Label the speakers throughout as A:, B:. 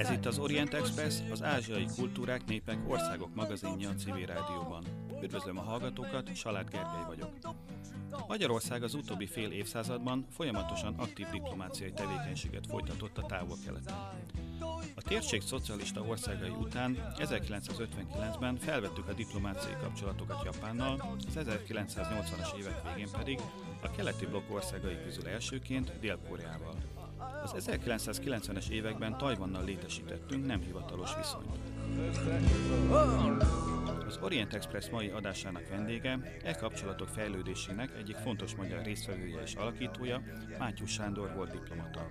A: Ez itt az Orient Express, az ázsiai kultúrák, népek, országok magazinja a civil rádióban. Üdvözlöm a hallgatókat, Salát Gergely vagyok. Magyarország az utóbbi fél évszázadban folyamatosan aktív diplomáciai tevékenységet folytatott a távol-keleten. A térség szocialista országai után 1959-ben felvettük a diplomáciai kapcsolatokat Japánnal, az 1980-as évek végén pedig a keleti blokk országai közül elsőként Dél-Koreával. Az 1990-es években Tajvannal létesítettünk nem hivatalos viszonyt. Az Orient Express mai adásának vendége, e kapcsolatok fejlődésének egyik fontos magyar résztvevője és alakítója, Mátyus Sándor volt diplomata.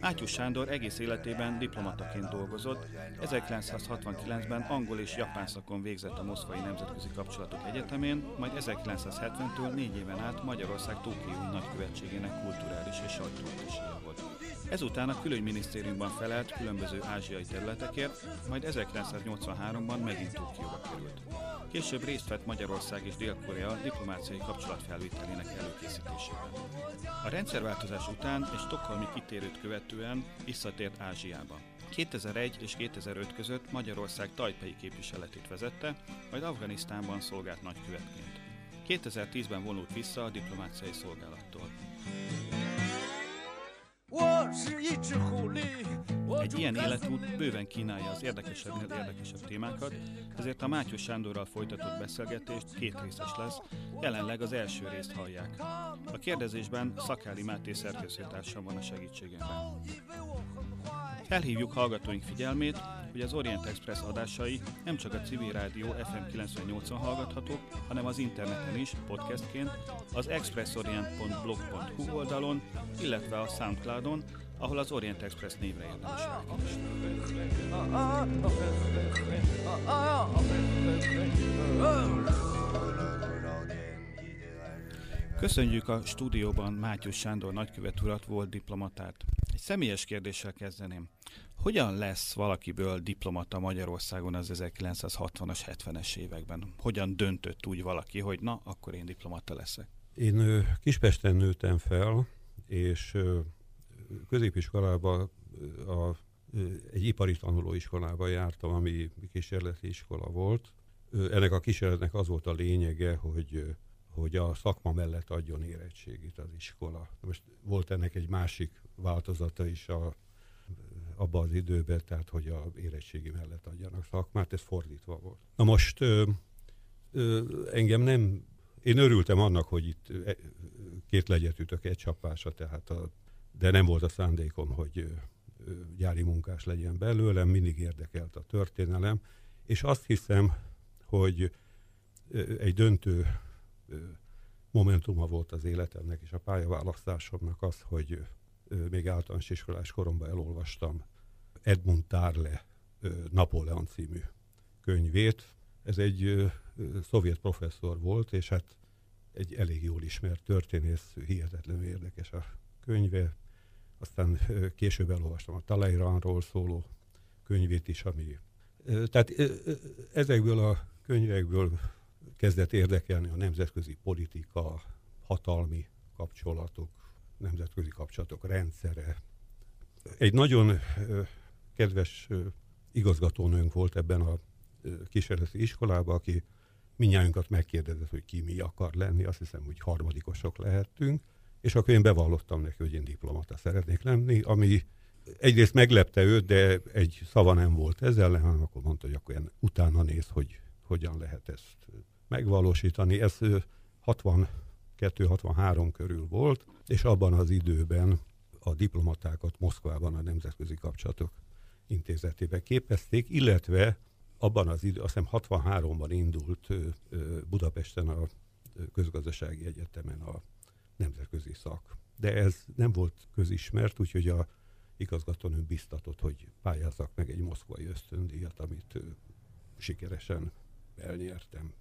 A: Mátyus Sándor egész életében diplomataként dolgozott, 1969-ben angol és japán szakon végzett a Moszkvai Nemzetközi Kapcsolatok Egyetemén, majd 1970-től négy éven át Magyarország Tokiói nagykövetségének kulturális és sajtóvetéséje volt. Ezután a külügyminisztériumban felelt különböző ázsiai területekért, majd 1983-ban megint Tokióba került. Később részt vett Magyarország és Dél-Korea diplomáciai kapcsolatfelvételének előkészítésében. A rendszerváltozás után és Stockholmi kitérőt követően visszatért Ázsiába. 2001 és 2005 között Magyarország tajpei képviseletét vezette, majd Afganisztánban szolgált nagykövetként. 2010-ben vonult vissza a diplomáciai szolgálattól. Egy ilyen életút bőven kínálja az érdekesebbnél érdekesebb témákat, ezért a Mátyus Sándorral folytatott beszélgetést két részes lesz, jelenleg az első részt hallják. A kérdezésben Szakáli Máté szerkesztőtársam van a segítségemben. Felhívjuk hallgatóink figyelmét, hogy az Orient Express adásai nem csak a Civil Rádió FM 98-on hallgathatók, hanem az interneten is, podcastként, az expressorient.blog.hu oldalon, illetve a Soundcloudon, ahol az Orient Express névre érdemes Köszönjük a stúdióban Mátyus Sándor nagykövet urat, volt diplomatát. Egy személyes kérdéssel kezdeném. Hogyan lesz valakiből diplomata Magyarországon az 1960-as, 70-es években? Hogyan döntött úgy valaki, hogy na, akkor én diplomata leszek?
B: Én Kispesten nőttem fel, és középiskolában a, egy ipari tanulóiskolába jártam, ami kísérleti iskola volt. Ennek a kísérletnek az volt a lényege, hogy hogy a szakma mellett adjon érettségit az iskola. Most volt ennek egy másik változata is a, abban az időben, tehát hogy a érettségi mellett adjanak szakmát, ez fordítva volt. Na most ö, ö, engem nem, én örültem annak, hogy itt két legyet ütök egy csapásra, tehát a, de nem volt a szándékom, hogy ö, gyári munkás legyen belőlem, mindig érdekelt a történelem, és azt hiszem, hogy egy döntő momentuma volt az életemnek és a pályaválasztásomnak az, hogy még általános iskolás koromban elolvastam Edmund Tarle Napóleon című könyvét. Ez egy szovjet professzor volt, és hát egy elég jól ismert történész, hihetetlenül érdekes a könyve. Aztán később elolvastam a Talleyrandról szóló könyvét is, ami... Tehát ezekből a könyvekből kezdett érdekelni a nemzetközi politika, hatalmi kapcsolatok, nemzetközi kapcsolatok rendszere. Egy nagyon kedves igazgatónőnk volt ebben a kísérleti iskolában, aki minnyájunkat megkérdezett, hogy ki mi akar lenni, azt hiszem, hogy harmadikosok lehettünk, és akkor én bevallottam neki, hogy én diplomata szeretnék lenni, ami egyrészt meglepte őt, de egy szava nem volt ezzel, hanem akkor mondta, hogy akkor utána néz, hogy hogyan lehet ezt megvalósítani. Ez 62-63 körül volt, és abban az időben a diplomatákat Moszkvában a Nemzetközi Kapcsolatok Intézetében képezték, illetve abban az idő, azt hiszem 63-ban indult Budapesten a közgazdasági egyetemen a nemzetközi szak. De ez nem volt közismert, úgyhogy a igazgatónő biztatott, hogy pályázzak meg egy moszkvai ösztöndíjat, amit sikeresen elnyertem.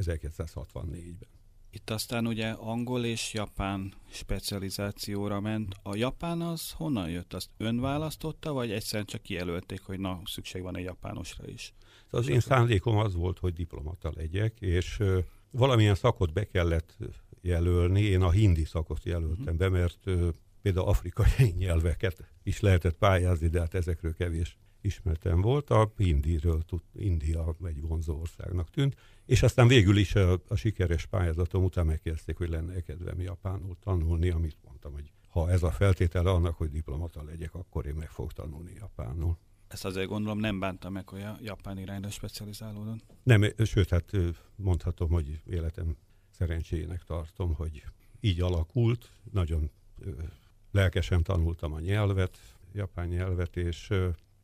B: 1964-ben.
A: Itt aztán ugye angol és japán specializációra ment. A japán az honnan jött? Azt ön választotta, vagy egyszerűen csak kijelölték, hogy na, szükség van egy japánosra is?
B: Az én szándékom az volt, hogy diplomata legyek, és valamilyen szakot be kellett jelölni. Én a hindi szakot jelöltem be, mert például afrikai nyelveket is lehetett pályázni, de hát ezekről kevés ismertem volt. A Indiről tud, India egy vonzó országnak tűnt, és aztán végül is a, a sikeres pályázatom után megkérdezték, hogy lenne kedvem japánul tanulni, amit mondtam, hogy ha ez a feltétele annak, hogy diplomata legyek, akkor én meg fogok tanulni japánul.
A: Ezt azért gondolom nem bánta meg, hogy a japán irányra specializálódott.
B: Nem, sőt, hát mondhatom, hogy életem szerencséjének tartom, hogy így alakult. Nagyon lelkesen tanultam a nyelvet, japán nyelvet, és,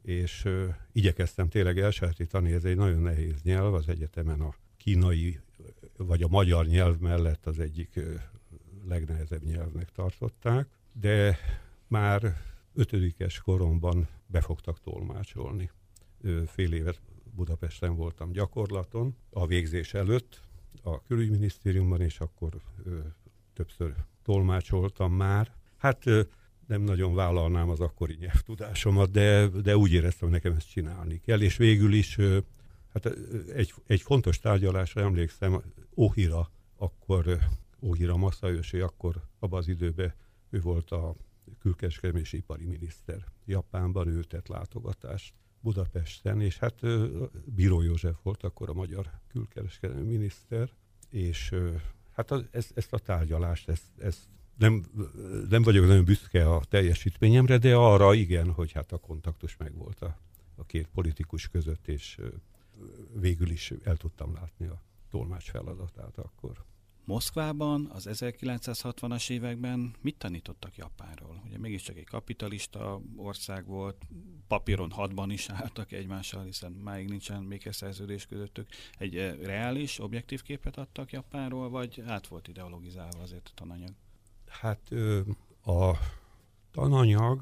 B: és igyekeztem tényleg elsajátítani, ez egy nagyon nehéz nyelv, az egyetemen a kínai vagy a magyar nyelv mellett az egyik legnehezebb nyelvnek tartották, de már ötödikes koromban befogtak tolmácsolni. Fél évet Budapesten voltam gyakorlaton, a végzés előtt a külügyminisztériumban, és akkor ö, többször tolmácsoltam már. Hát ö, nem nagyon vállalnám az akkori nyelvtudásomat, de, de úgy éreztem, hogy nekem ezt csinálni kell, és végül is hát egy, egy fontos tárgyalásra emlékszem, Ohira, akkor Ohira Masayoshi, akkor abban az időben ő volt a külkereskedelmi ipari miniszter. Japánban ő tett látogatást Budapesten, és hát Bíró József volt akkor a magyar külkereskedelmi miniszter, és hát az, ezt, ezt a tárgyalást, ezt, ezt nem, nem vagyok nagyon büszke a teljesítményemre, de arra igen, hogy hát a kontaktus megvolt a, a két politikus között, és végül is el tudtam látni a tolmács feladatát akkor.
A: Moszkvában az 1960-as években mit tanítottak Japánról? Ugye mégiscsak egy kapitalista ország volt, papíron hadban is álltak egymással, hiszen máig nincsen békeszerződés közöttük. Egy reális, objektív képet adtak Japánról, vagy át volt ideologizálva azért a tananyag?
B: Hát a tananyag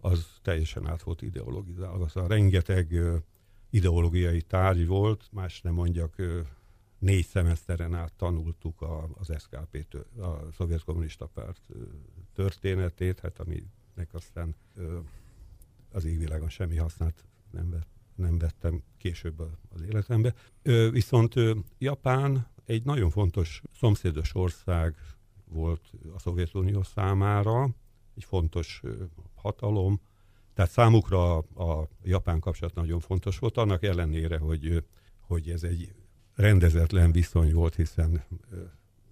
B: az teljesen át volt ideologizálva, szóval rengeteg ideológiai tárgy volt, más nem mondjak, négy szemeszteren át tanultuk a, az SKP, a Szovjet Kommunista Párt történetét, hát aminek aztán az égvilágon semmi hasznát nem, vett, nem vettem később az életembe. Viszont Japán egy nagyon fontos szomszédos ország volt a Szovjetunió számára, egy fontos hatalom, tehát számukra a, japán kapcsolat nagyon fontos volt, annak ellenére, hogy, hogy ez egy rendezetlen viszony volt, hiszen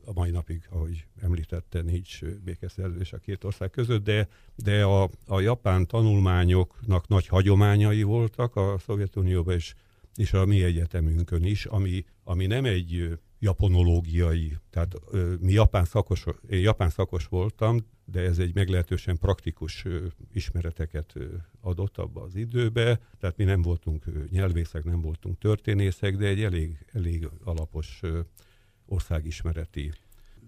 B: a mai napig, ahogy említette, nincs békeszerződés a két ország között, de, de a, a japán tanulmányoknak nagy hagyományai voltak a Szovjetunióban és, és a mi egyetemünkön is, ami, ami nem egy japonológiai, tehát mi japán szakos, én japán szakos voltam, de ez egy meglehetősen praktikus ismereteket adott abba az időbe, tehát mi nem voltunk nyelvészek, nem voltunk történészek, de egy elég, elég alapos országismereti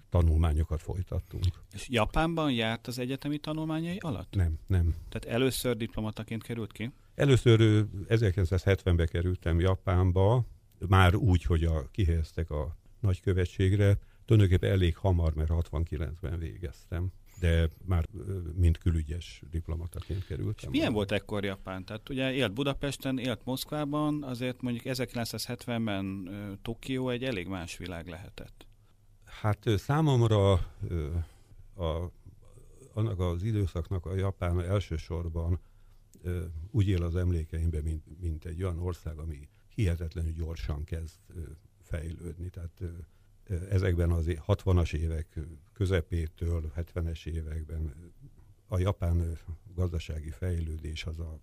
B: tanulmányokat folytattunk.
A: És Japánban járt az egyetemi tanulmányai alatt?
B: Nem, nem.
A: Tehát először diplomataként került ki?
B: Először 1970-ben kerültem Japánba, már úgy, hogy a, kihelyeztek a nagykövetségre, tulajdonképpen elég hamar, mert 69-ben végeztem de már mint külügyes diplomataként kerültem.
A: És milyen volt ekkor Japán? Tehát ugye élt Budapesten, élt Moszkvában, azért mondjuk 1970-ben Tokió egy elég más világ lehetett.
B: Hát számomra a, annak az időszaknak a Japán elsősorban úgy él az emlékeimben, mint, mint egy olyan ország, ami hihetetlenül gyorsan kezd fejlődni. Tehát ezekben az 60-as évek közepétől, 70-es években a japán gazdasági fejlődés az a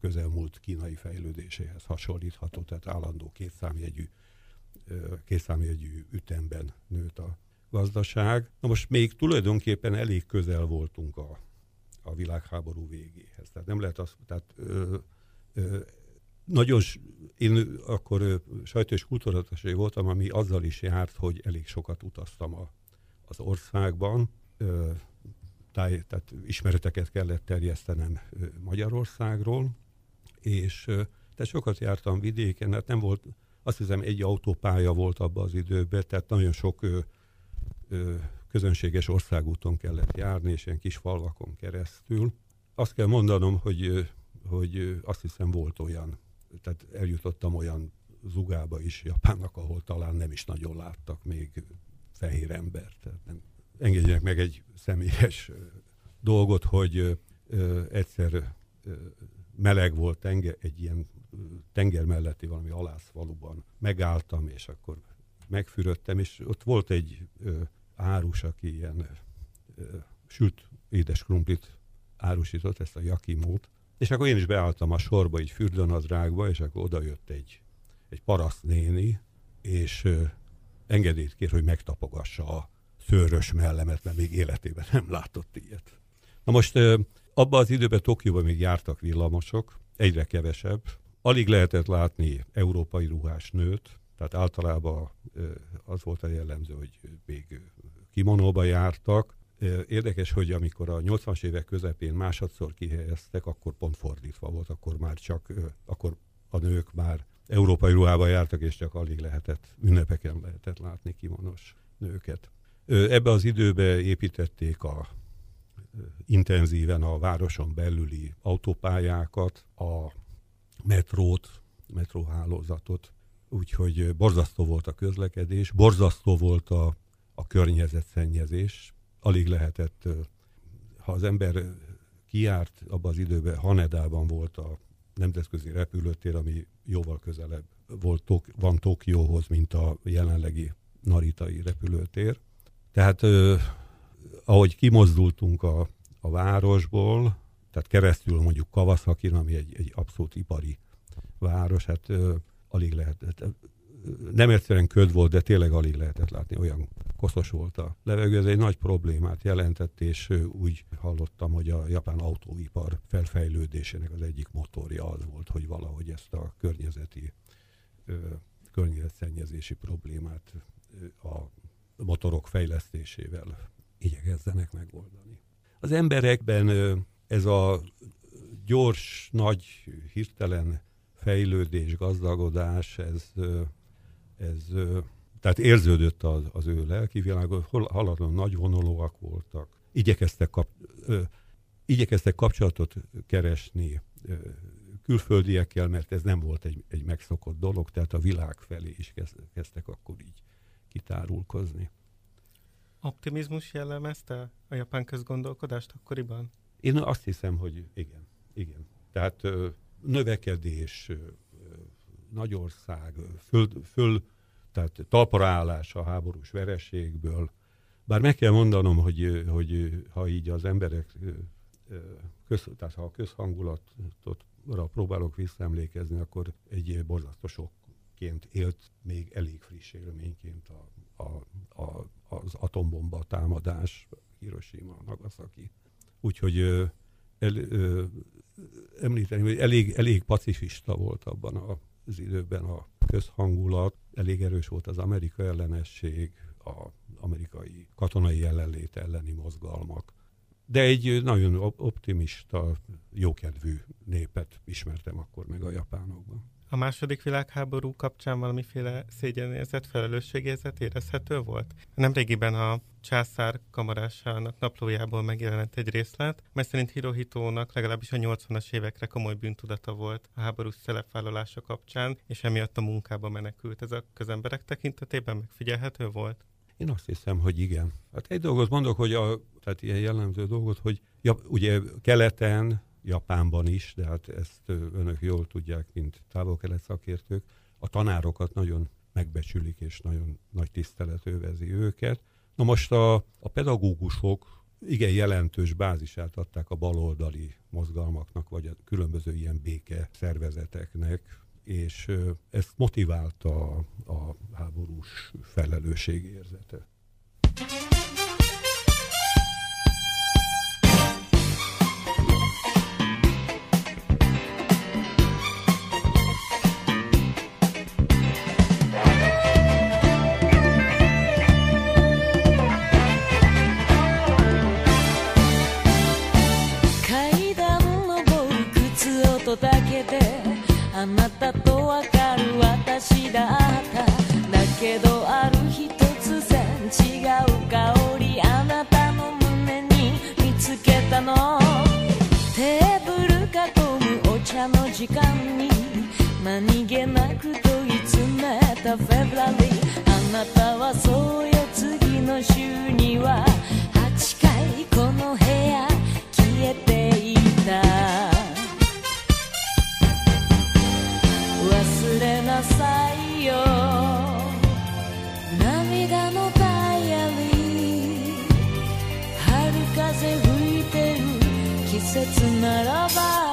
B: közelmúlt kínai fejlődéséhez hasonlítható, tehát állandó kétszámjegyű, kétszámjegyű ütemben nőtt a gazdaság. Na most még tulajdonképpen elég közel voltunk a, a világháború végéhez. Tehát nem lehet azt, tehát ö, ö, nagyon, én akkor sajtó és kultúratasai voltam, ami azzal is járt, hogy elég sokat utaztam a, az országban, táj, tehát ismereteket kellett terjesztenem Magyarországról, és tehát sokat jártam vidéken, hát nem volt, azt hiszem egy autópálya volt abban az időben, tehát nagyon sok ö, ö, közönséges országúton kellett járni, és ilyen kis falvakon keresztül. Azt kell mondanom, hogy, hogy azt hiszem volt olyan tehát eljutottam olyan zugába is Japánnak, ahol talán nem is nagyon láttak még fehér embert. Tehát engedjenek meg egy személyes dolgot, hogy egyszer meleg volt tenger, egy ilyen tenger melletti valami alászfaluban. Megálltam, és akkor megfürödtem, és ott volt egy árus, aki ilyen sült édes krumplit árusított, ezt a jakimót, és akkor én is beálltam a sorba, így fürdőnadrágba, és akkor oda jött egy, egy paraszt néni, és ö, engedélyt kér, hogy megtapogassa a szőrös mellemet, mert még életében nem látott ilyet. Na most abban az időben Tokióban még jártak villamosok, egyre kevesebb. Alig lehetett látni európai ruhás nőt, tehát általában az volt a jellemző, hogy még kimonóba jártak. Érdekes, hogy amikor a 80-as évek közepén másodszor kihelyeztek, akkor pont fordítva volt, akkor már csak, akkor a nők már európai ruhába jártak, és csak alig lehetett, ünnepeken lehetett látni kimonos nőket. Ebbe az időbe építették a intenzíven a városon belüli autópályákat, a metrót, metróhálózatot, úgyhogy borzasztó volt a közlekedés, borzasztó volt a, a környezetszennyezés, alig lehetett, ha az ember kiárt abban az időben, Hanedában volt a nemzetközi repülőtér, ami jóval közelebb volt, van Tokióhoz, mint a jelenlegi Naritai repülőtér. Tehát ahogy kimozdultunk a, a városból, tehát keresztül mondjuk kawasaki ami egy, egy abszolút ipari város, hát ö, alig lehetett, nem egyszerűen köd volt, de tényleg alig lehetett látni, olyan koszos volt a levegő. Ez egy nagy problémát jelentett, és úgy hallottam, hogy a japán autóipar felfejlődésének az egyik motorja az volt, hogy valahogy ezt a környezeti környezetszennyezési problémát a motorok fejlesztésével igyekezzenek megoldani. Az emberekben ez a gyors, nagy, hirtelen fejlődés, gazdagodás, ez, ez tehát érződött az, az ő lelki világon, haladon nagy vonalúak voltak, igyekeztek, kap, ö, igyekeztek kapcsolatot keresni ö, külföldiekkel, mert ez nem volt egy, egy megszokott dolog, tehát a világ felé is kezdtek akkor így kitárulkozni.
C: Optimizmus jellemezte a japán közgondolkodást akkoriban?
B: Én azt hiszem, hogy igen. igen. Tehát ö, növekedés, ö, nagy ország, föl, föl tehát talparállás a háborús vereségből. Bár meg kell mondanom, hogy, hogy ha így az emberek, köz, tehát ha a közhangulatra próbálok visszaemlékezni, akkor egy borzasztó sokként élt még elég friss élményként a, a, a, az atombomba támadás, Hiroshima, Nagasaki. Úgyhogy el, említeni, hogy elég, elég pacifista volt abban az időben a közhangulat, elég erős volt az Amerika ellenesség, az amerikai katonai jelenlét elleni mozgalmak. De egy nagyon optimista, jókedvű népet ismertem akkor meg a japánokban.
C: A második világháború kapcsán valamiféle szégyenérzet, felelősségérzet érezhető volt? Nemrégiben a császár kamarásának naplójából megjelent egy részlet, mely szerint Hirohitónak legalábbis a 80-as évekre komoly bűntudata volt a háborús szelepvállalása kapcsán, és emiatt a munkába menekült. Ez a közemberek tekintetében megfigyelhető volt?
B: Én azt hiszem, hogy igen. Hát egy dolgot mondok, hogy a, tehát ilyen jellemző dolgot, hogy ja, ugye keleten Japánban is, de hát ezt önök jól tudják, mint távol-kelet szakértők, a tanárokat nagyon megbecsülik, és nagyon nagy tisztelet övezi őket. Na most a, a pedagógusok igen jelentős bázisát adták a baloldali mozgalmaknak, vagy a különböző ilyen béke szervezeteknek, és ezt motiválta a, a háborús felelősségérzete. あなたとわかる私だった。だけどある日突然違う香りあなたの胸に見つけたの。テーブル囲むお茶の時間に何気なく問い詰めたフェブラリー。あなたはそうよ次の週には
D: 季節ならば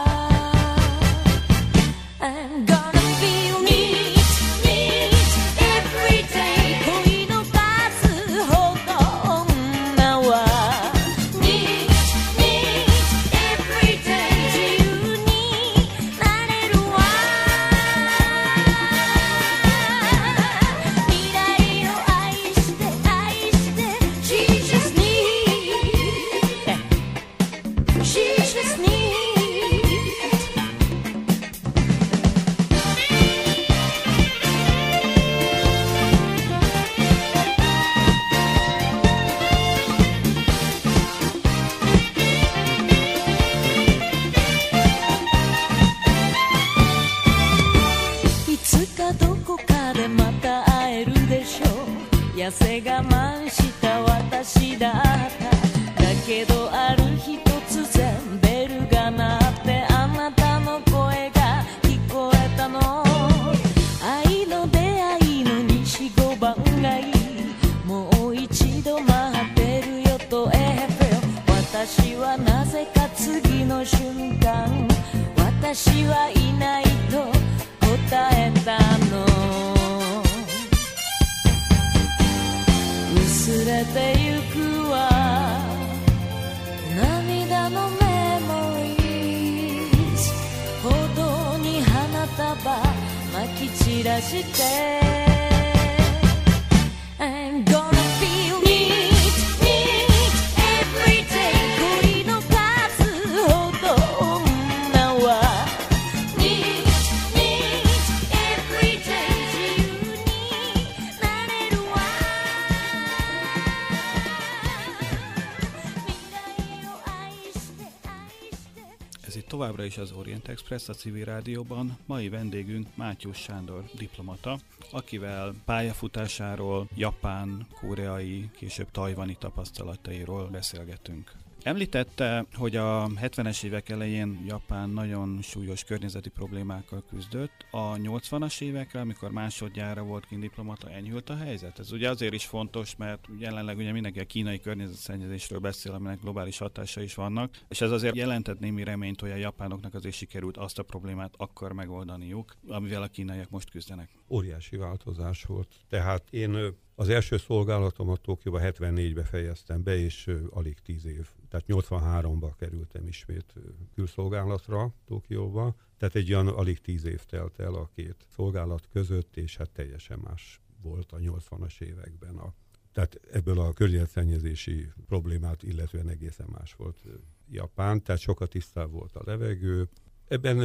A: Express a civil rádióban. Mai vendégünk Mátyus Sándor diplomata, akivel pályafutásáról, japán, koreai, később tajvani tapasztalatairól beszélgetünk. Említette, hogy a 70-es évek elején Japán nagyon súlyos környezeti problémákkal küzdött. A 80-as évekre, amikor másodjára volt kint diplomata, enyhült a helyzet. Ez ugye azért is fontos, mert jelenleg ugye mindenki a kínai környezetszennyezésről beszél, aminek globális hatása is vannak, és ez azért jelentett némi reményt, hogy a japánoknak azért sikerült azt a problémát akkor megoldaniuk, amivel a kínaiak most küzdenek.
B: Óriási változás volt. Tehát én az első szolgálatomat Tokióba 74-be fejeztem be, és alig 10 év. Tehát 83-ba kerültem ismét külszolgálatra Tokióba. Tehát egy olyan alig 10 év telt el a két szolgálat között, és hát teljesen más volt a 80-as években a tehát ebből a környezetszennyezési problémát illetően egészen más volt Japán, tehát sokkal tisztább volt a levegő. Ebben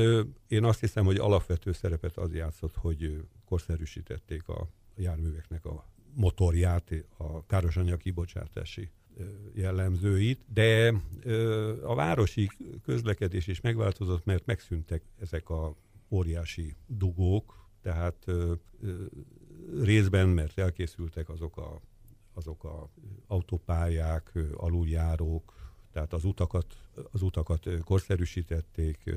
B: én azt hiszem, hogy alapvető szerepet az játszott, hogy korszerűsítették a járműveknek a motorját, a károsanyag kibocsátási jellemzőit, de a városi közlekedés is megváltozott, mert megszűntek ezek a óriási dugók, tehát részben, mert elkészültek azok a, azok a autópályák, aluljárók, tehát az utakat, az utakat korszerűsítették,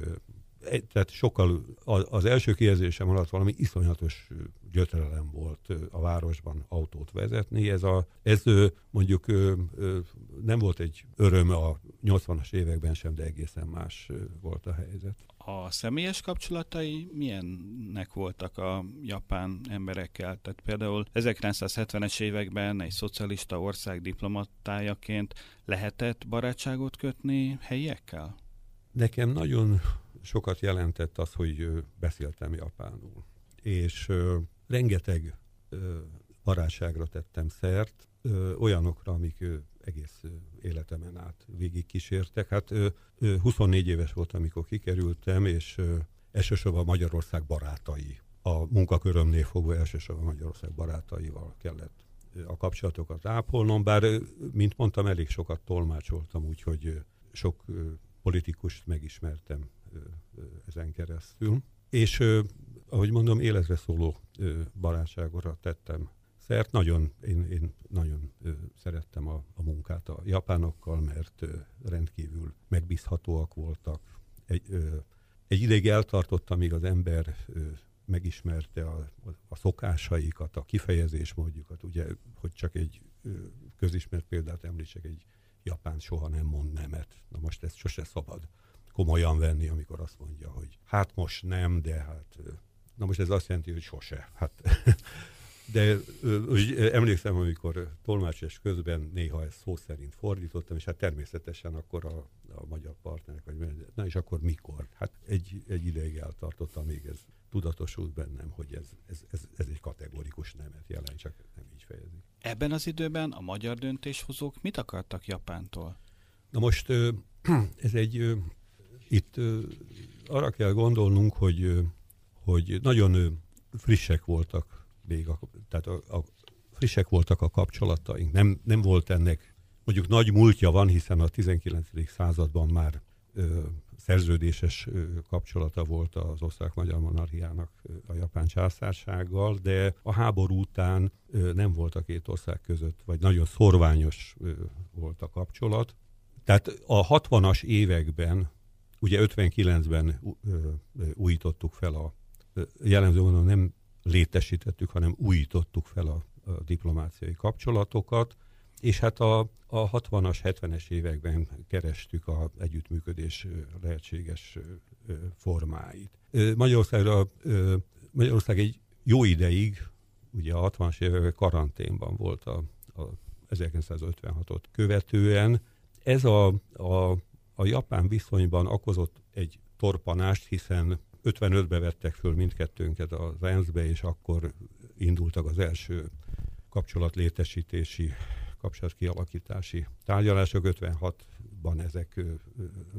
B: tehát sokkal az első kijelzésem alatt valami iszonyatos gyötrelem volt a városban autót vezetni. Ez, a, ez mondjuk nem volt egy öröm a 80-as években sem, de egészen más volt a helyzet.
A: A személyes kapcsolatai milyennek voltak a japán emberekkel? Tehát például 1970-es években egy szocialista ország diplomatájaként lehetett barátságot kötni helyiekkel?
B: Nekem nagyon sokat jelentett az, hogy beszéltem japánul, és rengeteg ö, barátságra tettem szert, olyanokra, amik egész életemen át végig kísértek. Hát ö, ö, 24 éves voltam, amikor kikerültem, és elsősorban Magyarország barátai. A munkakörömnél fogva elsősorban Magyarország barátaival kellett a kapcsolatokat ápolnom, bár, mint mondtam, elég sokat tolmácsoltam, úgyhogy sok politikust megismertem ezen keresztül. És ahogy mondom, életre szóló barátságokra tettem szert. Nagyon, én, én nagyon szerettem a, a munkát a japánokkal, mert rendkívül megbízhatóak voltak. Egy, egy ideig eltartott, amíg az ember megismerte a, a szokásaikat, a kifejezésmódjukat, ugye, hogy csak egy közismert példát említsek, egy Japán soha nem mond nemet. Na most ezt sose szabad komolyan venni, amikor azt mondja, hogy hát most nem, de hát... Na most ez azt jelenti, hogy sose. Hát De úgy emlékszem, amikor tolmácsás közben néha ezt szó szerint fordítottam, és hát természetesen akkor a, a magyar partnerek, vagy na és akkor mikor? Hát egy, egy ideig eltartott, amíg ez tudatosult bennem, hogy ez, ez, ez, ez egy kategorikus nemet jelent, csak nem így fejezik.
A: Ebben az időben a magyar döntéshozók mit akartak Japántól?
B: Na most ez egy, itt arra kell gondolnunk, hogy, hogy nagyon frissek voltak még a, tehát a, a frissek voltak a kapcsolataink. Nem, nem volt ennek, mondjuk nagy múltja van, hiszen a 19. században már ö, szerződéses ö, kapcsolata volt az osztrák-magyar monarchiának a japán császársággal, de a háború után ö, nem volt a két ország között, vagy nagyon szorványos ö, volt a kapcsolat. Tehát a 60-as években, ugye 59-ben újítottuk fel a jellemző mondom, nem létesítettük, hanem újítottuk fel a, a diplomáciai kapcsolatokat, és hát a, a 60-as, 70-es években kerestük az együttműködés lehetséges formáit. Magyarországra, Magyarország egy jó ideig, ugye a 60-as években karanténban volt a, a 1956-ot követően. Ez a, a, a japán viszonyban okozott egy torpanást, hiszen 55-be vettek föl mindkettőnket az ENSZ-be, és akkor indultak az első kapcsolatlétesítési, kapcsolatkialakítási tárgyalások. 56-ban ezek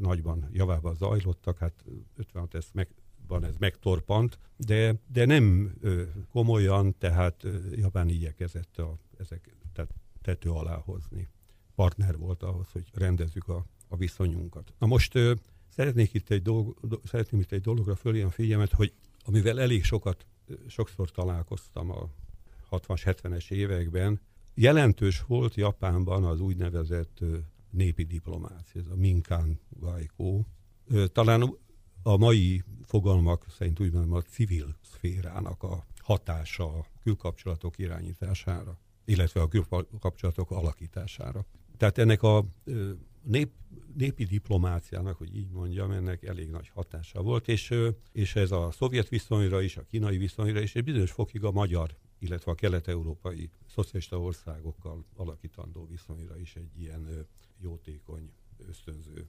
B: nagyban javában zajlottak, hát 56 ez meg, van ez megtorpant, de, de nem ö, komolyan, tehát ö, Japán igyekezett a, ezek tehát tető alá hozni. Partner volt ahhoz, hogy rendezzük a, a viszonyunkat. Na most Szeretnék itt egy dolog, szeretném itt egy dologra fölhívni a figyelmet, hogy amivel elég sokat, sokszor találkoztam a 60-as, 70-es években, jelentős volt Japánban az úgynevezett népi diplomácia, ez a Minkan Gaiko. Talán a mai fogalmak szerint úgy mondom, a civil szférának a hatása a külkapcsolatok irányítására, illetve a külkapcsolatok alakítására. Tehát ennek a nép, népi diplomáciának, hogy így mondjam, ennek elég nagy hatása volt, és, és ez a szovjet viszonyra is, a kínai viszonyra is, és bizonyos fokig a magyar, illetve a kelet-európai szocialista országokkal alakítandó viszonyra is egy ilyen jótékony, ösztönző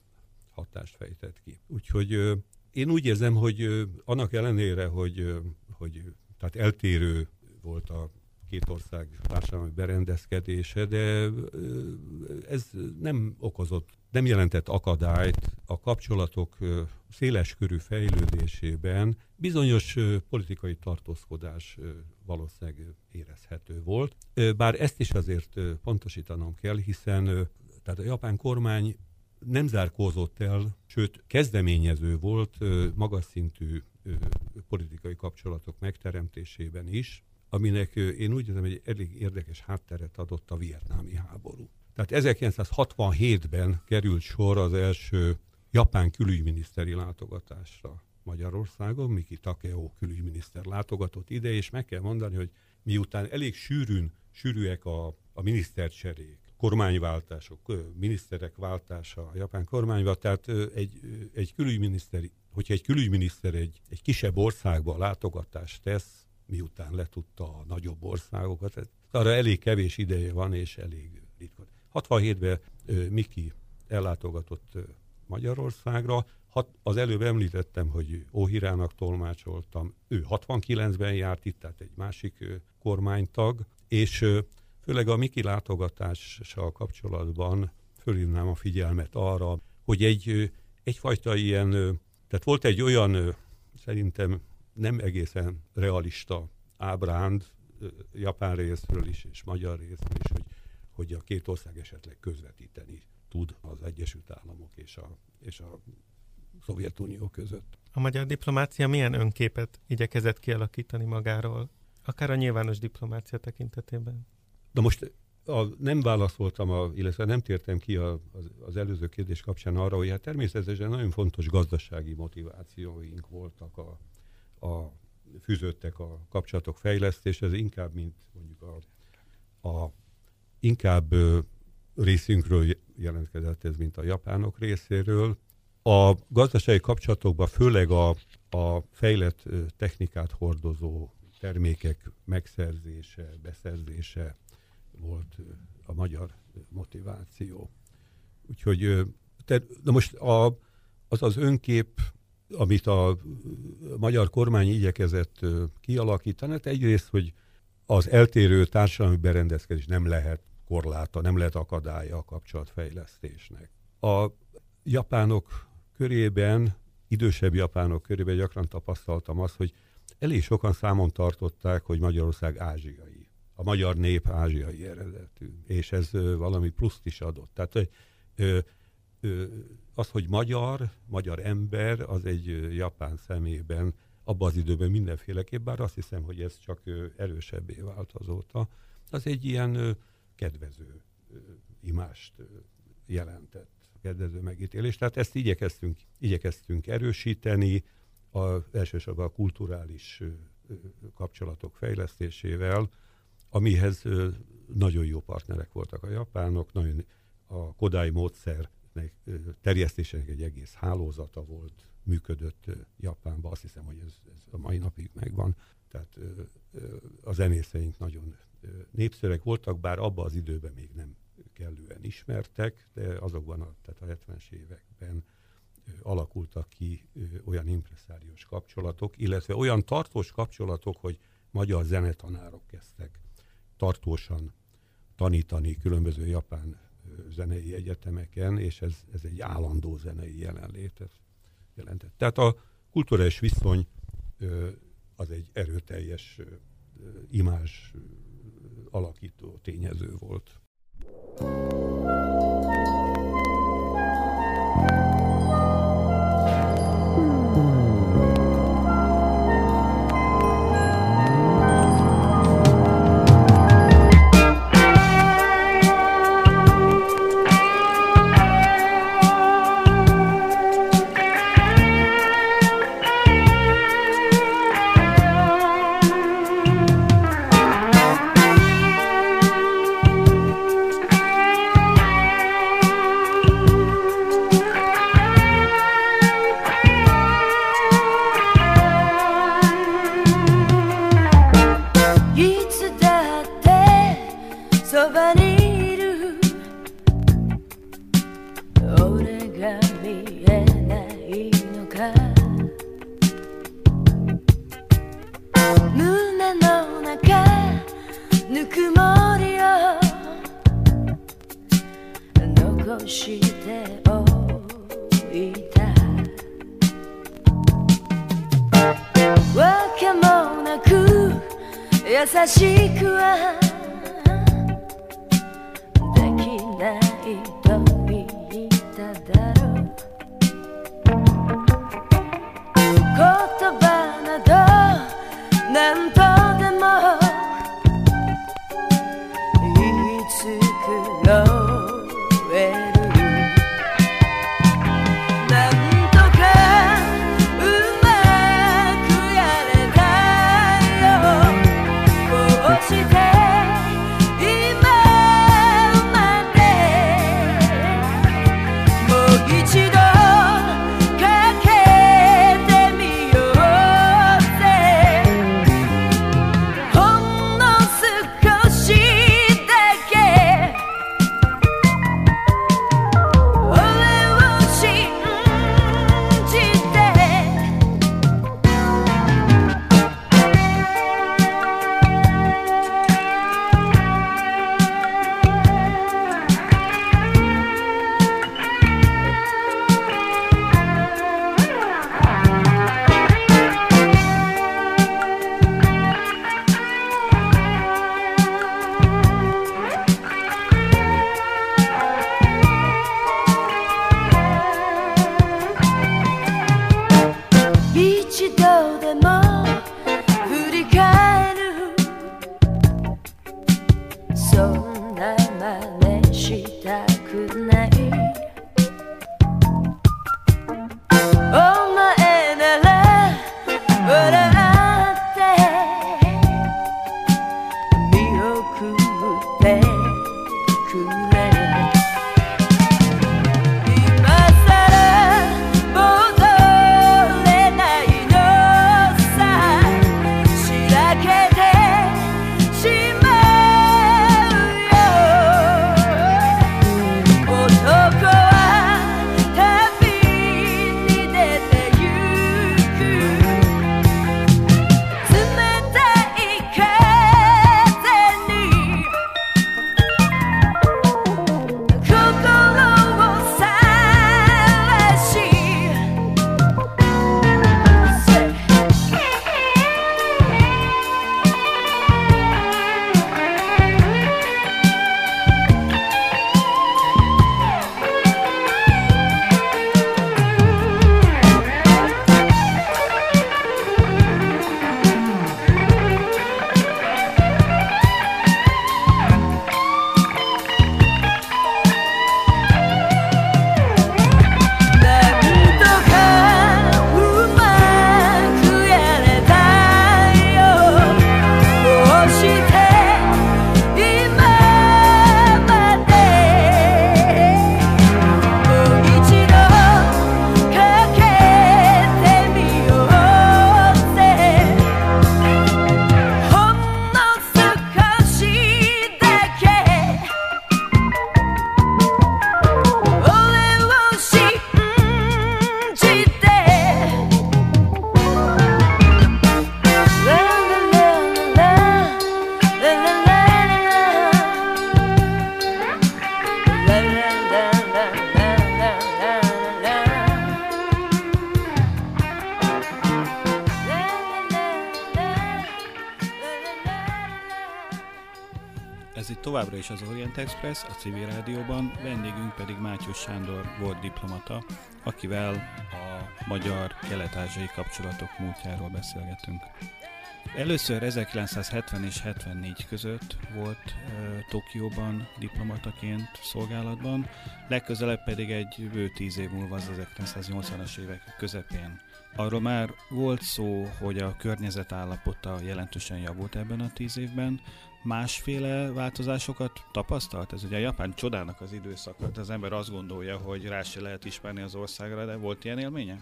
B: hatást fejtett ki. Úgyhogy én úgy érzem, hogy annak ellenére, hogy, hogy tehát eltérő volt a két ország társadalmi berendezkedése, de ez nem okozott, nem jelentett akadályt a kapcsolatok széles körű fejlődésében. Bizonyos politikai tartózkodás valószínűleg érezhető volt. Bár ezt is azért pontosítanom kell, hiszen tehát a japán kormány nem zárkózott el, sőt kezdeményező volt magas szintű politikai kapcsolatok megteremtésében is, aminek én úgy érzem, hogy elég érdekes hátteret adott a vietnámi háború. Tehát 1967-ben került sor az első japán külügyminiszteri látogatásra Magyarországon. Miki Takeo külügyminiszter látogatott ide, és meg kell mondani, hogy miután elég sűrűn, sűrűek a, a minisztercserék, kormányváltások, miniszterek váltása a japán kormányban, tehát egy, egy külügyminiszteri, hogyha egy külügyminiszter egy, egy kisebb országba látogatást tesz, miután letudta a nagyobb országokat. Ez, arra elég kevés ideje van, és elég ritka. 67-ben Miki ellátogatott Magyarországra, Hat, az előbb említettem, hogy Óhirának tolmácsoltam, ő 69-ben járt itt, tehát egy másik kormánytag, és főleg a Miki látogatással kapcsolatban fölhívnám a figyelmet arra, hogy egy, egyfajta ilyen, tehát volt egy olyan, szerintem nem egészen realista ábránd japán részről is, és magyar részről is, hogy, hogy a két ország esetleg közvetíteni tud az Egyesült Államok és a, és a Szovjetunió között.
C: A magyar diplomácia milyen önképet igyekezett kialakítani magáról, akár a nyilvános diplomácia tekintetében?
B: Na most a, nem válaszoltam, a, illetve nem tértem ki a, az, az előző kérdés kapcsán arra, hogy hát természetesen nagyon fontos gazdasági motivációink voltak a, a, fűződtek a kapcsolatok fejlesztéshez, inkább, mint mondjuk a, a inkább részünkről jelentkezett ez, mint a japánok részéről. A gazdasági kapcsolatokban főleg a, a fejlett technikát hordozó termékek megszerzése, beszerzése volt a magyar motiváció. Úgyhogy, de most a, az az önkép, amit a magyar kormány igyekezett kialakítani, hát egyrészt, hogy az eltérő társadalmi berendezkedés nem lehet korláta, nem lehet akadálya a kapcsolatfejlesztésnek. A japánok körében, idősebb japánok körében gyakran tapasztaltam azt, hogy elég sokan számon tartották, hogy Magyarország ázsiai. A magyar nép ázsiai eredetű, és ez valami pluszt is adott. Tehát ö, ö, az, hogy magyar, magyar ember, az egy japán szemében abban az időben mindenféleképp, bár azt hiszem, hogy ez csak erősebbé vált azóta, az egy ilyen kedvező imást jelentett, kedvező megítélés. Tehát ezt igyekeztünk, igyekeztünk erősíteni, a, elsősorban a kulturális kapcsolatok fejlesztésével, amihez nagyon jó partnerek voltak a japánok, nagyon a Kodai módszernek terjesztésének egy egész hálózata volt, működött Japánban, azt hiszem, hogy ez, ez a mai napig megvan. Tehát a zenészeink nagyon népszerűek voltak, bár abban az időben még nem kellően ismertek, de azokban a, tehát a 70-es években alakultak ki olyan impresszáriós kapcsolatok, illetve olyan tartós kapcsolatok, hogy magyar zenetanárok kezdtek tartósan tanítani különböző japán zenei egyetemeken, és ez, ez egy állandó zenei jelenlétet jelentett. Tehát a kulturális viszony az egy erőteljes imázs alakító tényező volt.
A: továbbra Orient Express, a civil rádióban, vendégünk pedig Mátyus Sándor volt diplomata, akivel a magyar kelet-ázsiai kapcsolatok múltjáról beszélgetünk. Először 1970 és 74 között volt uh, Tokióban diplomataként szolgálatban, legközelebb pedig egy bő tíz év múlva az 1980-as évek közepén. Arról már volt szó, hogy a környezet állapota jelentősen javult ebben a tíz évben. Másféle változásokat tapasztalt? Ez ugye a japán csodának az időszaka. Az ember azt gondolja, hogy rá se lehet ismerni az országra, de volt ilyen élménye?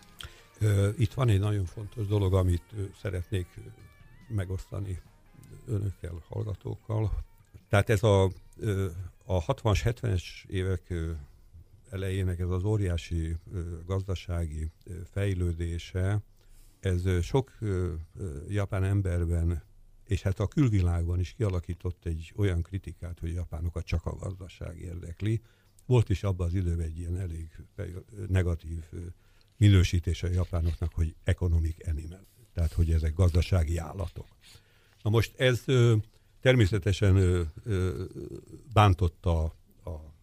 B: Itt van egy nagyon fontos dolog, amit szeretnék megosztani önökkel, hallgatókkal. Tehát ez a, a 60-as, 70-es évek elejének ez az óriási gazdasági fejlődése, ez sok japán emberben, és hát a külvilágban is kialakított egy olyan kritikát, hogy a japánokat csak a gazdaság érdekli. Volt is abban az időben egy ilyen elég negatív minősítése a japánoknak, hogy economic animal, tehát hogy ezek gazdasági állatok. Na most ez természetesen bántotta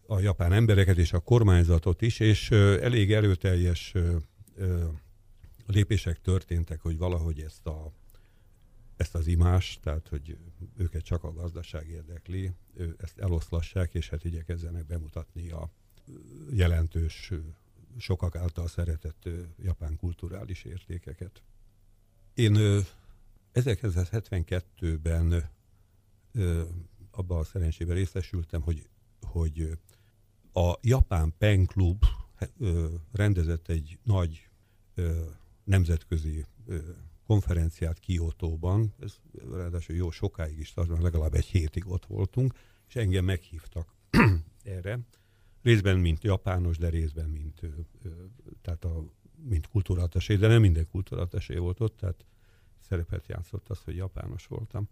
B: a japán embereket és a kormányzatot is, és elég erőteljes lépések történtek, hogy valahogy ezt, a, ezt az imást, tehát hogy őket csak a gazdaság érdekli, ezt eloszlassák, és hát igyekezzenek bemutatni a jelentős, sokak által szeretett japán kulturális értékeket. Én 1972-ben abban a szerencsében részesültem, hogy, hogy a Japán Pen Club rendezett egy nagy nemzetközi konferenciát Kiotóban, ez ráadásul jó sokáig is tartott, legalább egy hétig ott voltunk, és engem meghívtak erre, részben mint japános, de részben mint, tehát a, mint kultúratasé, de nem minden kultúratasé volt ott, tehát szerepet játszott az, hogy japános voltam.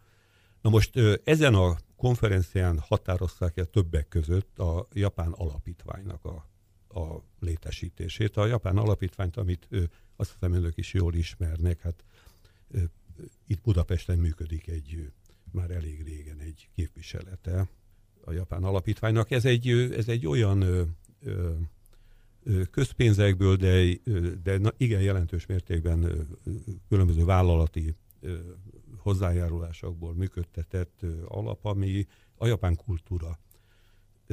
B: Na most ezen a konferencián határozták el többek között a japán alapítványnak a, a létesítését. A japán alapítványt, amit azt hiszem önök is jól ismernek, hát itt Budapesten működik egy már elég régen egy képviselete a japán alapítványnak. Ez egy, ez egy olyan közpénzekből, de, de igen jelentős mértékben különböző vállalati hozzájárulásokból működtetett alap, ami a japán kultúra,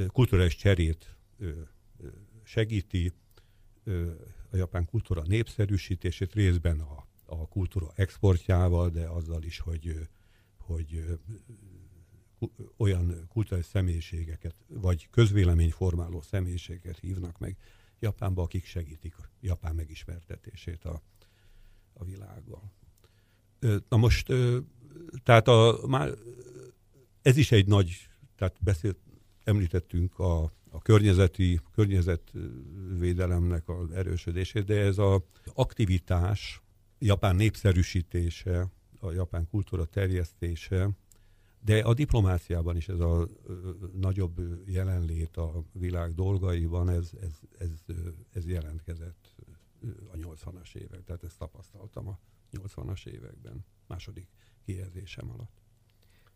B: kulturális cserét segíti, a japán kultúra népszerűsítését részben a, a kultúra exportjával, de azzal is, hogy, hogy olyan kulturális személyiségeket, vagy közvéleményformáló személyiségeket hívnak meg Japánba, akik segítik Japán megismertetését a, a világgal. Na most, tehát a, már ez is egy nagy, tehát beszélt, említettünk a, a környezeti, környezetvédelemnek az erősödését, de ez az aktivitás, japán népszerűsítése, a japán kultúra terjesztése, de a diplomáciában is ez a nagyobb jelenlét a világ dolgaiban, ez, ez, ez, ez jelentkezett a 80-as évek, tehát ezt tapasztaltam a 80-as években, második kijelzésem alatt.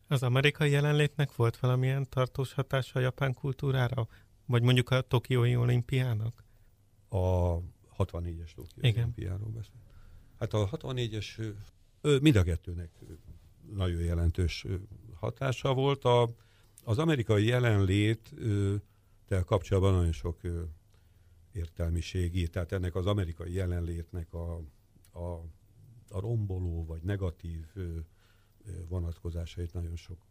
C: Az amerikai jelenlétnek volt valamilyen tartós hatása a japán kultúrára? Vagy mondjuk a Tokiói olimpiának?
B: A 64-es Tokiói olimpiáról beszél. Hát a 64-es mind a kettőnek nagyon jelentős hatása volt. A, az amerikai jelenlét tel kapcsolatban nagyon sok értelmiségi, tehát ennek az amerikai jelenlétnek a, a a romboló vagy negatív vonatkozásait nagyon sok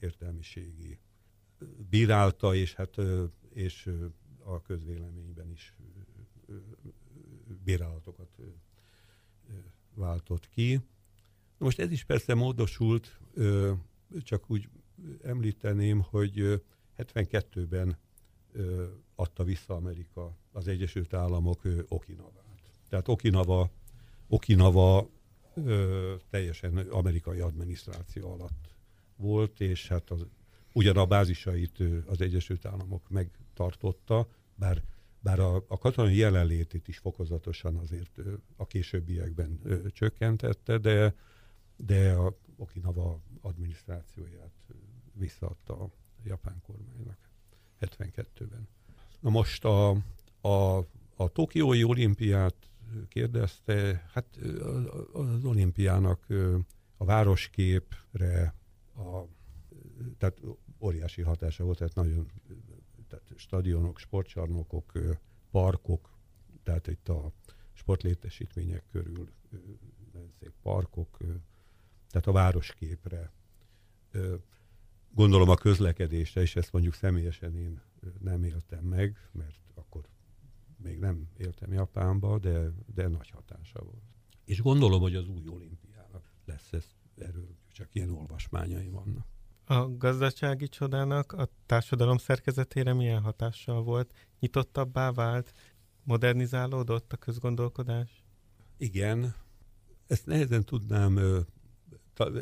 B: értelmiségi bírálta, és hát és a közvéleményben is bírálatokat váltott ki. Most ez is persze módosult, csak úgy említeném, hogy 72-ben adta vissza Amerika, az Egyesült Államok Okinavát. Tehát Okinawa ö, teljesen amerikai adminisztráció alatt volt, és hát az, ugyan a bázisait az Egyesült Államok megtartotta, bár, bár a, a katonai jelenlétét is fokozatosan azért a későbbiekben csökkentette, de, de a Okinawa adminisztrációját visszaadta japán kormánynak 72-ben. Na most a, a, a Tokiói olimpiát kérdezte, hát az olimpiának a városképre, a, tehát óriási hatása volt, tehát nagyon tehát stadionok, sportcsarnokok, parkok, tehát itt a sportlétesítmények körül szép parkok, tehát a városképre. Gondolom a közlekedésre, és ezt mondjuk személyesen én nem éltem meg, mert akkor még nem éltem Japánba, de, de nagy hatása volt. És gondolom, hogy az új olimpiának lesz ez, erről csak ilyen olvasmányaim vannak.
C: A gazdasági csodának a társadalom szerkezetére milyen hatással volt? Nyitottabbá vált? Modernizálódott a közgondolkodás?
B: Igen, ezt nehezen tudnám,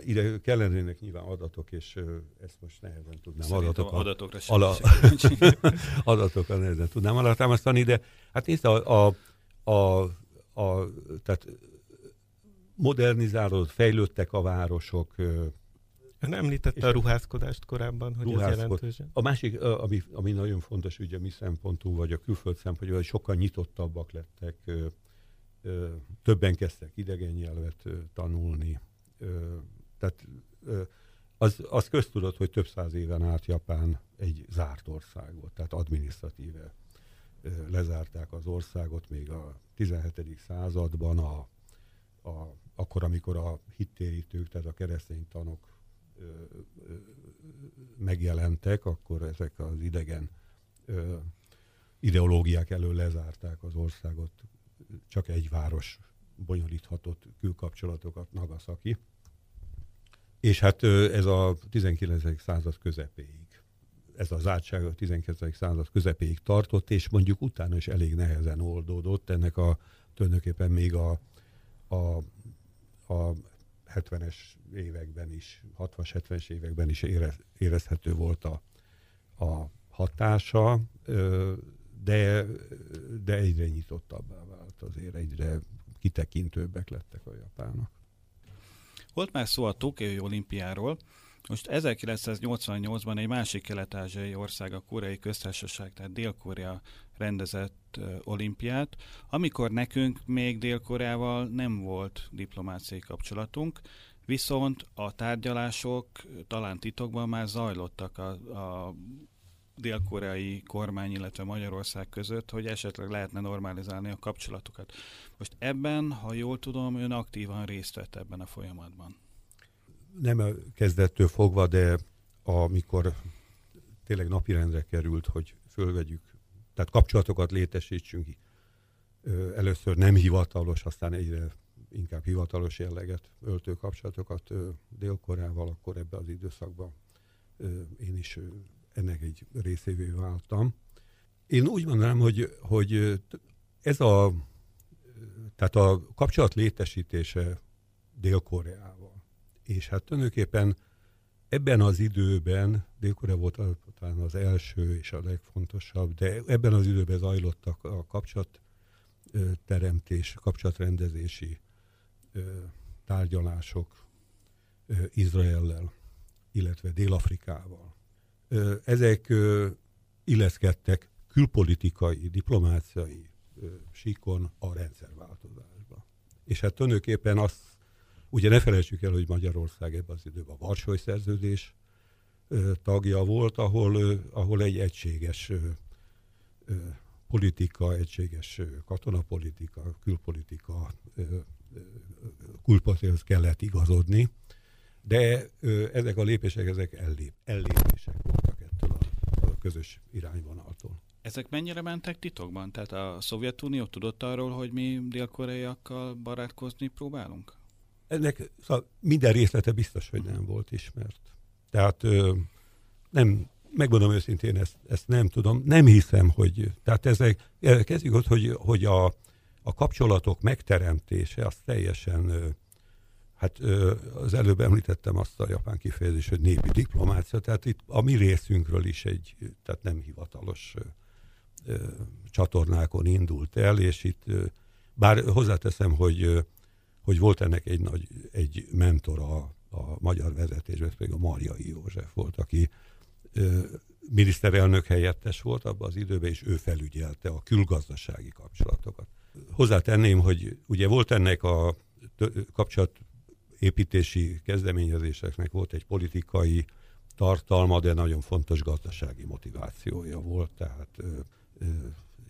B: ide kellenének nyilván adatok, és ezt most nehezen tudnám adatok,
A: adatokra
B: sem ala, adatokra nehezen tudnám alátámasztani, de hát nézd, a, a, a, a tehát modernizálódott, fejlődtek a városok,
C: Ön említette a ruházkodást korábban, hogy ruházkod. ez jelentős.
B: A másik, ami, ami nagyon fontos, ugye mi szempontunk, vagy a külföld szempontból, hogy sokkal nyitottabbak lettek, ö, ö, többen kezdtek idegen nyelvet ö, tanulni. Ö, tehát ö, az, az köztudott, hogy több száz éven át Japán egy zárt ország volt, tehát adminisztratíve lezárták az országot még a 17. században, a, a, akkor, amikor a hittérítők, tehát a keresztény tanok megjelentek, akkor ezek az idegen ideológiák elől lezárták az országot. Csak egy város bonyolíthatott külkapcsolatokat, Nagasaki. És hát ez a 19. század közepéig, ez a zártság a 19. század közepéig tartott, és mondjuk utána is elég nehezen oldódott. Ennek a tulajdonképpen még a, a, a 70-es években is, 60-70-es években is érez, érezhető volt a, a hatása, de, de egyre nyitottabbá vált azért, egyre kitekintőbbek lettek a japánok.
A: Volt már szó a Tokiói olimpiáról, most 1988-ban egy másik kelet-ázsiai ország, a koreai köztársaság, tehát Dél-Korea rendezett olimpiát, amikor nekünk még Dél-Koreával nem volt diplomáciai kapcsolatunk, viszont a tárgyalások talán titokban már zajlottak a, a dél-koreai kormány, illetve Magyarország között, hogy esetleg lehetne normalizálni a kapcsolatokat. Most ebben, ha jól tudom, ön aktívan részt vett ebben a folyamatban
B: nem a kezdettől fogva, de amikor tényleg napirendre került, hogy fölvegyük, tehát kapcsolatokat létesítsünk, először nem hivatalos, aztán egyre inkább hivatalos jelleget öltő kapcsolatokat Dél-Koreával, akkor ebbe az időszakban én is ennek egy részévé váltam. Én úgy mondanám, hogy, hogy ez a, tehát a kapcsolat létesítése Dél-Koreával, és hát tulajdonképpen ebben az időben, dél volt talán az első és a legfontosabb, de ebben az időben zajlottak a kapcsolatteremtés, kapcsolatrendezési tárgyalások Izraellel, illetve Dél-Afrikával. Ezek illeszkedtek külpolitikai, diplomáciai síkon a rendszerváltozásba. És hát tulajdonképpen azt Ugye ne felejtsük el, hogy Magyarország ebben az időben a Varsói Szerződés tagja volt, ahol, ahol egy egységes politika, egységes katonapolitika, külpolitika, külpolitikához kellett igazodni, de ezek a lépések, ezek ellép, ellépések voltak ettől a, a közös irányvonaltól.
A: Ezek mennyire mentek titokban? Tehát a Szovjetunió tudott arról, hogy mi dél-koreaiakkal barátkozni próbálunk?
B: Ennek szóval minden részlete biztos, hogy nem volt ismert. Tehát nem, megmondom őszintén, ezt, ezt nem tudom, nem hiszem, hogy, tehát ezek, kezdjük ott, hogy, hogy a, a kapcsolatok megteremtése az teljesen, hát az előbb említettem azt a japán kifejezést, hogy népi diplomácia, tehát itt a mi részünkről is egy, tehát nem hivatalos csatornákon indult el, és itt, bár hozzáteszem, hogy hogy volt ennek egy nagy egy mentor a, a magyar vezetésben, ez pedig a Marjai József volt, aki
E: miniszterelnök helyettes volt abban az időben, és ő felügyelte a külgazdasági kapcsolatokat. Hozzátenném, hogy ugye volt ennek a kapcsolatépítési kezdeményezéseknek volt egy politikai tartalma, de nagyon fontos gazdasági motivációja volt, tehát ö, ö,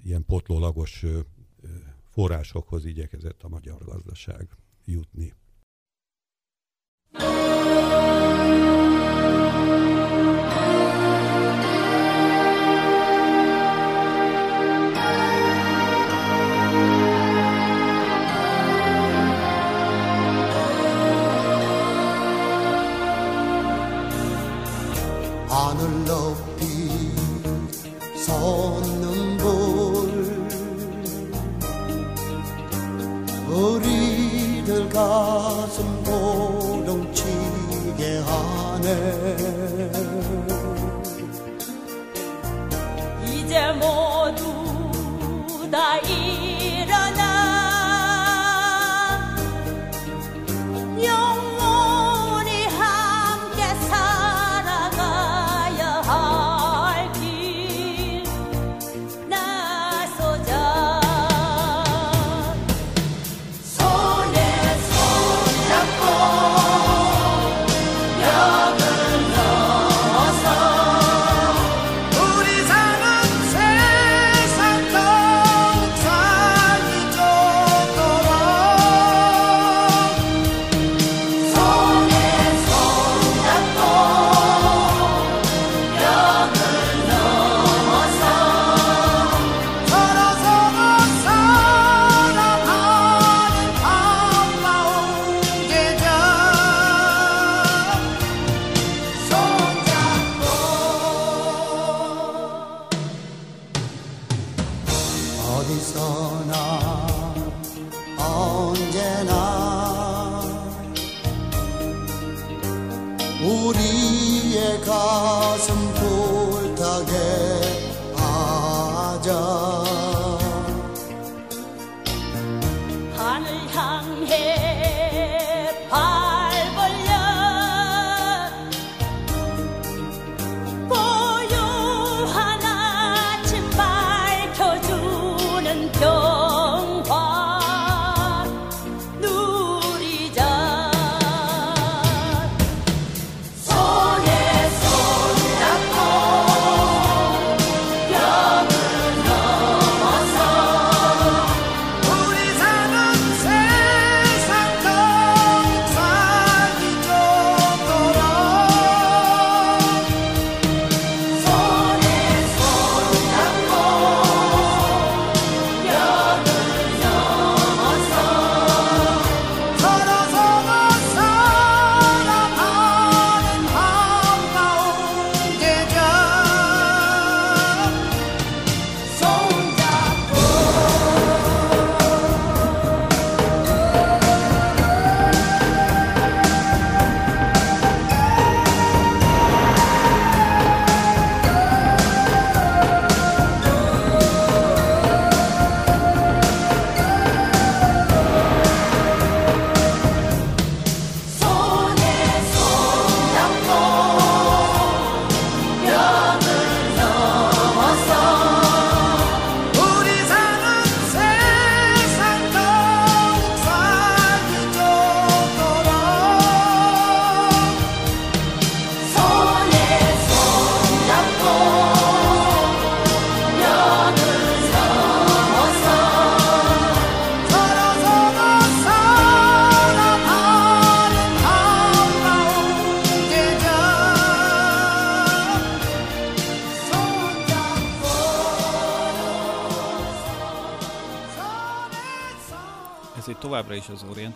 E: ilyen potlólagos ö, forrásokhoz igyekezett a magyar gazdaság jutni. Amen.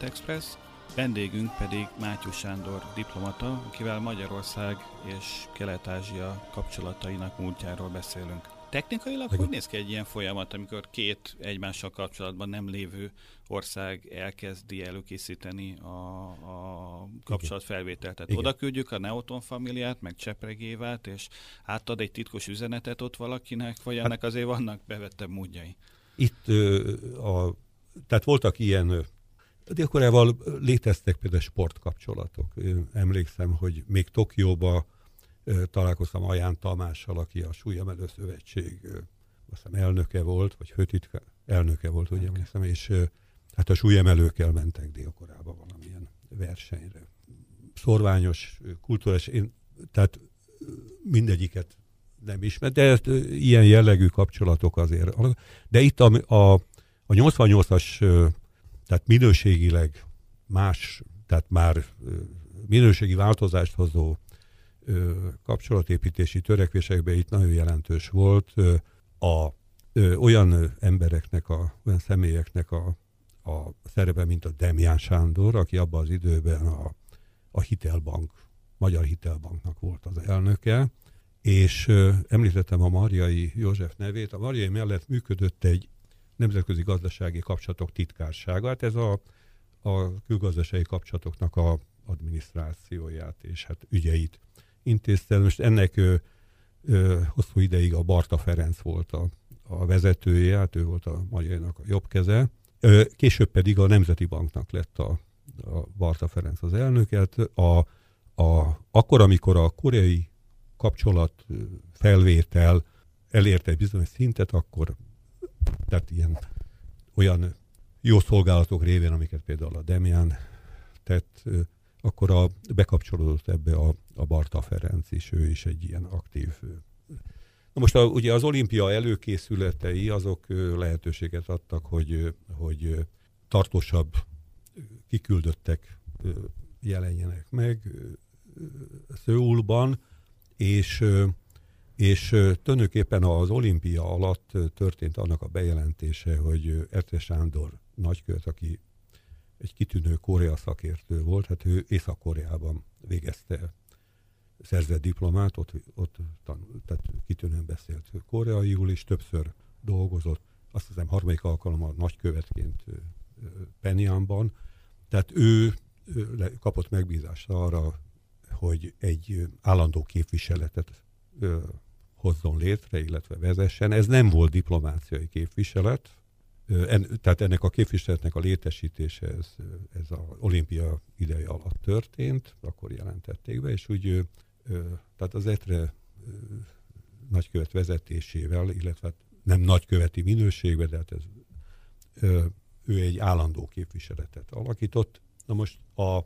E: Express, vendégünk pedig Mátyus Sándor diplomata, akivel Magyarország és Kelet-Ázsia kapcsolatainak múltjáról beszélünk. Technikailag hogy néz ki egy ilyen folyamat, amikor két egymással kapcsolatban nem lévő ország elkezdi előkészíteni a, a kapcsolatfelvételt? Tehát oda küldjük a Neoton familiát, meg Csepregévát, és átad egy titkos üzenetet ott valakinek, vagy hát, ennek azért vannak bevettebb módjai? Itt ö, a, tehát voltak ilyen Dél-Koreával léteztek például sportkapcsolatok. Én emlékszem, hogy még Tokióba
B: találkoztam Aján Tamással, aki a Súlyemelő Szövetség azt hiszem elnöke volt, vagy főtitka elnöke volt, úgy emlékszem, és hát a súlyemelőkkel mentek délkorába valamilyen versenyre. Szorványos, kultúrás, én, tehát mindegyiket nem ismer, de ezt, ilyen jellegű kapcsolatok azért. De itt a, a, a 88-as, tehát minőségileg más, tehát már minőségi változást hozó kapcsolatépítési törekvésekben itt nagyon jelentős volt a olyan embereknek, a, olyan személyeknek a, a szerepe, mint a Demján Sándor, aki abban az időben a, a Hitelbank, Magyar Hitelbanknak volt az elnöke, és említettem a Marjai József nevét. A Marjai mellett működött egy nemzetközi gazdasági kapcsolatok titkársága. Hát ez a, a külgazdasági kapcsolatoknak a adminisztrációját és hát ügyeit intézte. Most ennek ö, ö, hosszú ideig a Barta Ferenc volt a, a vezetője, hát ő volt a magyarnak a jobb keze. Ö, később pedig a Nemzeti Banknak lett a, a Barta Ferenc az elnöket. A, a, akkor, amikor a koreai kapcsolat felvétel elérte egy bizonyos szintet, akkor tehát ilyen olyan jó szolgálatok révén, amiket például a Demian tett, akkor a, bekapcsolódott ebbe a, a Barta Ferenc is, ő is egy ilyen aktív. Na most a, ugye az olimpia előkészületei azok lehetőséget adtak, hogy, hogy tartósabb kiküldöttek jelenjenek meg Szőulban, és, és tulajdonképpen az olimpia alatt történt annak a bejelentése, hogy Ertre Sándor nagykövet, aki egy kitűnő Korea szakértő volt, hát ő Észak-Koreában végezte, szerzett diplomát, ott, ott tanult, tehát kitűnően beszélt koreaiul, és többször dolgozott, azt hiszem harmadik alkalommal nagykövetként Penyánban, tehát ő kapott megbízást arra, hogy egy állandó képviseletet hozzon létre, illetve vezessen. Ez nem volt diplomáciai képviselet, en, tehát ennek a képviseletnek a létesítése ez, ez az olimpia ideje alatt történt, akkor jelentették be, és úgy tehát az ETRE nagykövet vezetésével, illetve hát nem nagyköveti minőségben, de hát ez, ő egy állandó képviseletet alakított. Na most a,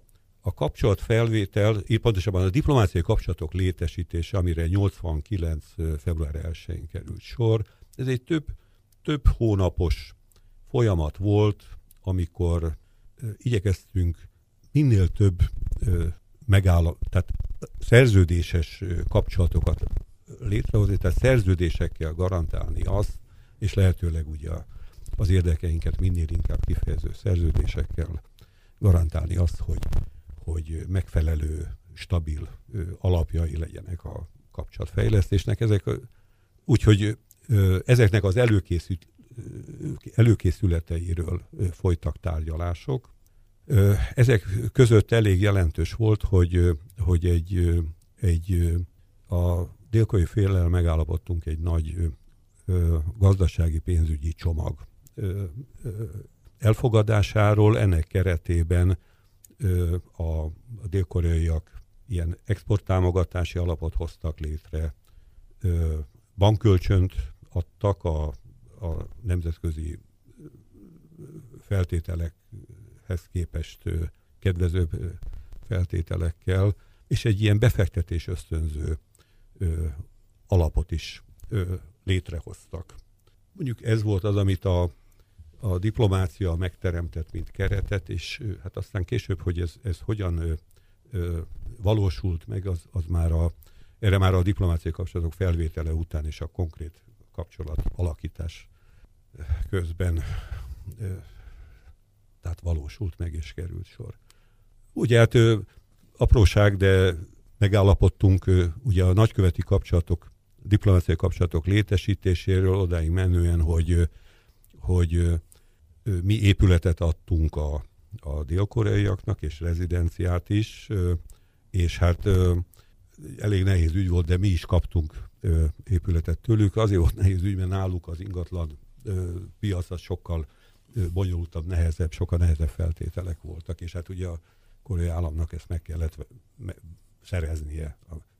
B: a kapcsolat felvétel, pontosabban a diplomáciai kapcsolatok létesítése, amire 89. február 1-én került sor, ez egy több, több hónapos folyamat volt, amikor igyekeztünk minél több megáll, tehát szerződéses kapcsolatokat létrehozni, tehát szerződésekkel garantálni azt, és lehetőleg ugye az érdekeinket minél inkább kifejező szerződésekkel garantálni azt, hogy, hogy megfelelő, stabil alapjai legyenek a kapcsolatfejlesztésnek. Ezek, úgyhogy ezeknek az előkészít, előkészületeiről folytak tárgyalások. Ezek között elég jelentős volt, hogy, hogy egy, egy a délkai félel megállapodtunk egy nagy gazdasági pénzügyi csomag elfogadásáról. Ennek keretében a dél-koreaiak ilyen exporttámogatási alapot hoztak létre, bankkölcsönt adtak a a nemzetközi feltételekhez képest kedvezőbb feltételekkel, és egy ilyen befektetés ösztönző alapot is létrehoztak. Mondjuk ez volt az, amit a, a diplomácia megteremtett, mint keretet, és hát aztán később, hogy ez, ez hogyan ö, ö, valósult meg, az, az már a, erre már a diplomáciai kapcsolatok felvétele után és a konkrét kapcsolat alakítás közben tehát valósult meg és került sor. Ugye hát apróság, de megállapodtunk ugye a nagyköveti kapcsolatok, diplomáciai kapcsolatok létesítéséről odáig menően, hogy, hogy mi épületet adtunk a, a dél-koreaiaknak, és rezidenciát is, és hát elég nehéz ügy volt, de mi is kaptunk épületet tőlük. Azért volt nehéz ügy, mert náluk az ingatlan piac az sokkal bonyolultabb, nehezebb, sokkal nehezebb feltételek voltak, és hát ugye a koreai államnak ezt meg kellett szereznie.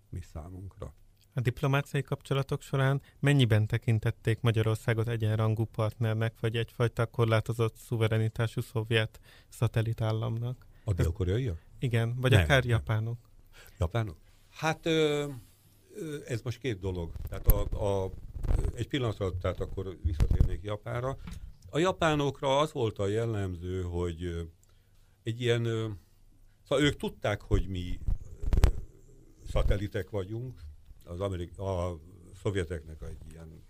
B: mi számunkra.
C: A diplomáciai kapcsolatok során mennyiben tekintették Magyarországot egyenrangú partnernek, vagy egyfajta korlátozott szuverenitású szovjet szatellitállamnak?
B: A dél-koreaiak?
C: Igen, vagy
B: Nem,
C: akár
B: nem.
C: japánok.
B: Japánok? Hát ö, ö, ez most két dolog. Tehát a, a, egy pillanatra, tehát akkor visszatérnék Japánra. A japánokra az volt a jellemző, hogy egy ilyen, szóval ők tudták, hogy mi szatelitek vagyunk, az Amerik- a szovjeteknek egy ilyen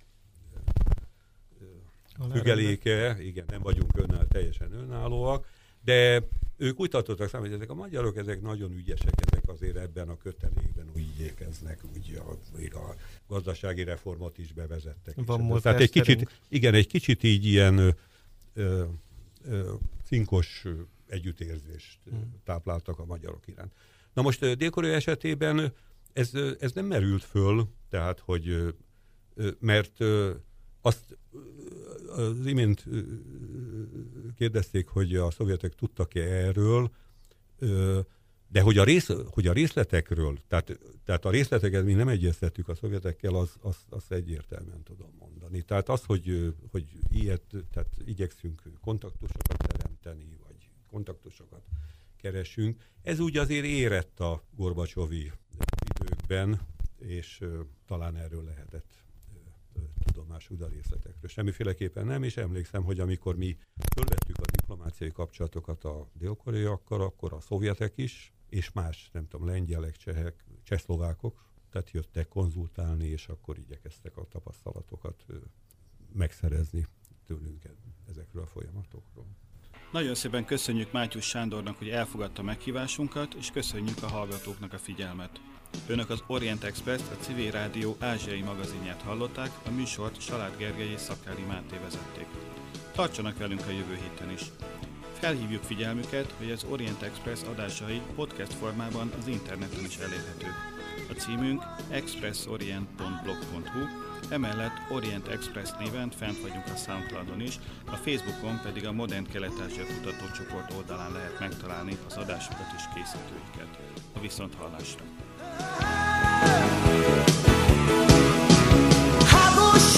B: fügeléke, igen, nem vagyunk önáll, teljesen önállóak, de ők úgy tartottak számomra, hogy ezek a magyarok, ezek nagyon ügyesek, ezek azért ebben a kötelékben úgy igyekeznek, úgy a, még a gazdasági reformot is bevezettek.
C: Van
B: És Tehát egy kicsit, igen, egy kicsit így ilyen ö, ö, ö, cinkos együttérzést
C: Hmm.
B: tápláltak a magyarok iránt. Na most Dél-Korea esetében ez, ez nem merült föl, tehát hogy mert azt az imént kérdezték, hogy a szovjetek tudtak-e erről, de hogy a, rész, hogy a részletekről, tehát, tehát a részleteket mi nem egyeztettük a szovjetekkel, az, az, az egyértelműen tudom mondani. Tehát az, hogy, hogy ilyet, tehát igyekszünk kontaktusokat teremteni, vagy kontaktusokat keresünk, ez úgy azért érett a Gorbacsovi időkben, és talán erről lehetett tudomású a részletekről. Semmiféleképpen nem, és emlékszem, hogy amikor mi fölvettük a diplomáciai kapcsolatokat a dél-koreaiakkal, akkor a szovjetek is, és más, nem tudom, lengyelek, csehek, csehszlovákok, tehát jöttek konzultálni, és akkor igyekeztek a tapasztalatokat megszerezni tőlünk ezekről a folyamatokról.
A: Nagyon szépen köszönjük Mátyus Sándornak, hogy elfogadta meghívásunkat, és köszönjük a hallgatóknak a figyelmet. Önök az Orient Express, a Civil Rádió ázsiai magazinját hallották, a műsort Salád Gergely és Szakári Máté vezették. Tartsanak velünk a jövő héten is. Felhívjuk figyelmüket, hogy az Orient Express adásai podcast formában az interneten is elérhetők. A címünk expressorient.blog.hu, Emellett Orient Express néven fent vagyunk a Soundcloudon is, a Facebookon pedig a Modern Kelet-Ázsia kutatócsoport oldalán lehet megtalálni az adásokat és készítőiket. A
F: viszont hallásra! Háborús,